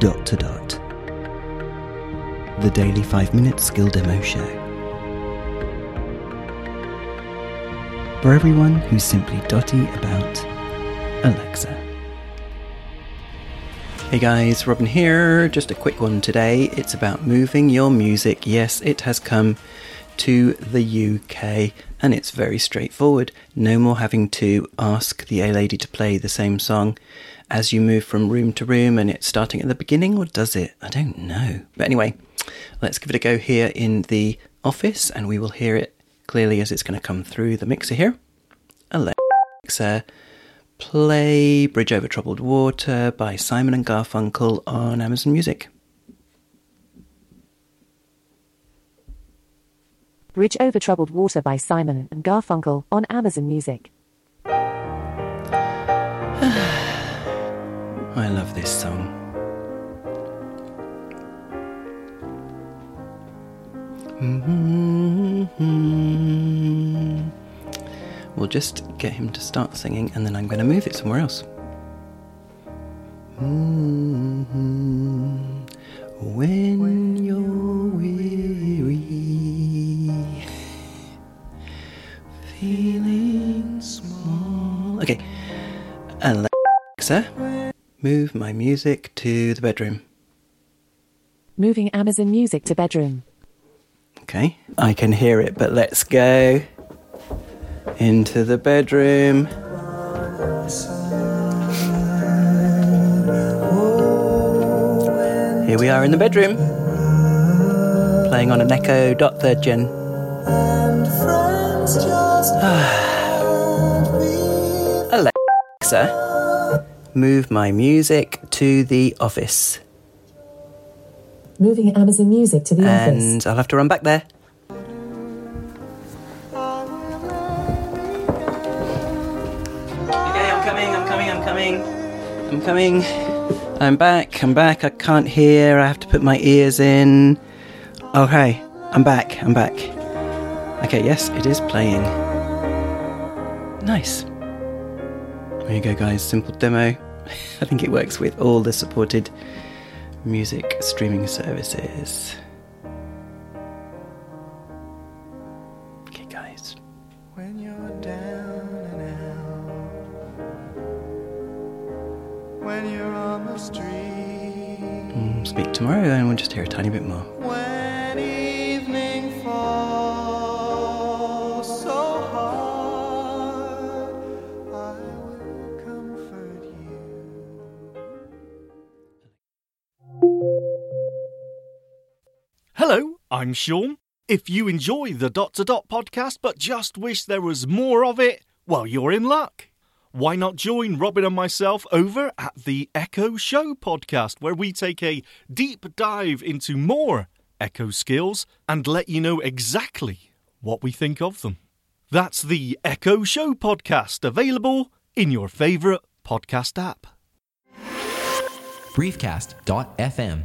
Dot to Dot, the daily 5 minute skill demo show. For everyone who's simply dotty about Alexa. Hey guys, Robin here. Just a quick one today. It's about moving your music. Yes, it has come to the UK and it's very straightforward. No more having to ask the A lady to play the same song as you move from room to room and it's starting at the beginning or does it? I don't know. But anyway, let's give it a go here in the office and we will hear it clearly as it's going to come through the mixer here. Alexa, play Bridge Over Troubled Water by Simon and Garfunkel on Amazon Music. Bridge Over Troubled Water by Simon and Garfunkel on Amazon Music. I love this song. Mm-hmm. We'll just get him to start singing and then I'm going to move it somewhere else. Mm-hmm. Alexa, move my music to the bedroom. Moving Amazon Music to bedroom. Okay, I can hear it, but let's go into the bedroom. Here we are in the bedroom, playing on an Echo Dot Third Gen. Alexa, move my music to the office. Moving Amazon Music to the office. And I'll have to run back there. Okay, I'm coming, I'm coming, I'm coming. I'm coming. I'm back, I'm back. I can't hear. I have to put my ears in. Oh, okay, I'm back, I'm back. Okay, yes, it is playing. Nice. There you go, guys. Simple demo. I think it works with all the supported music streaming services. Okay, guys. When you're down and out, when you're on the street, Mm, speak tomorrow, and we'll just hear a tiny bit more. I'm Sean. If you enjoy the Dot to Dot podcast but just wish there was more of it, well, you're in luck. Why not join Robin and myself over at the Echo Show podcast, where we take a deep dive into more Echo skills and let you know exactly what we think of them. That's the Echo Show podcast, available in your favourite podcast app. briefcast.fm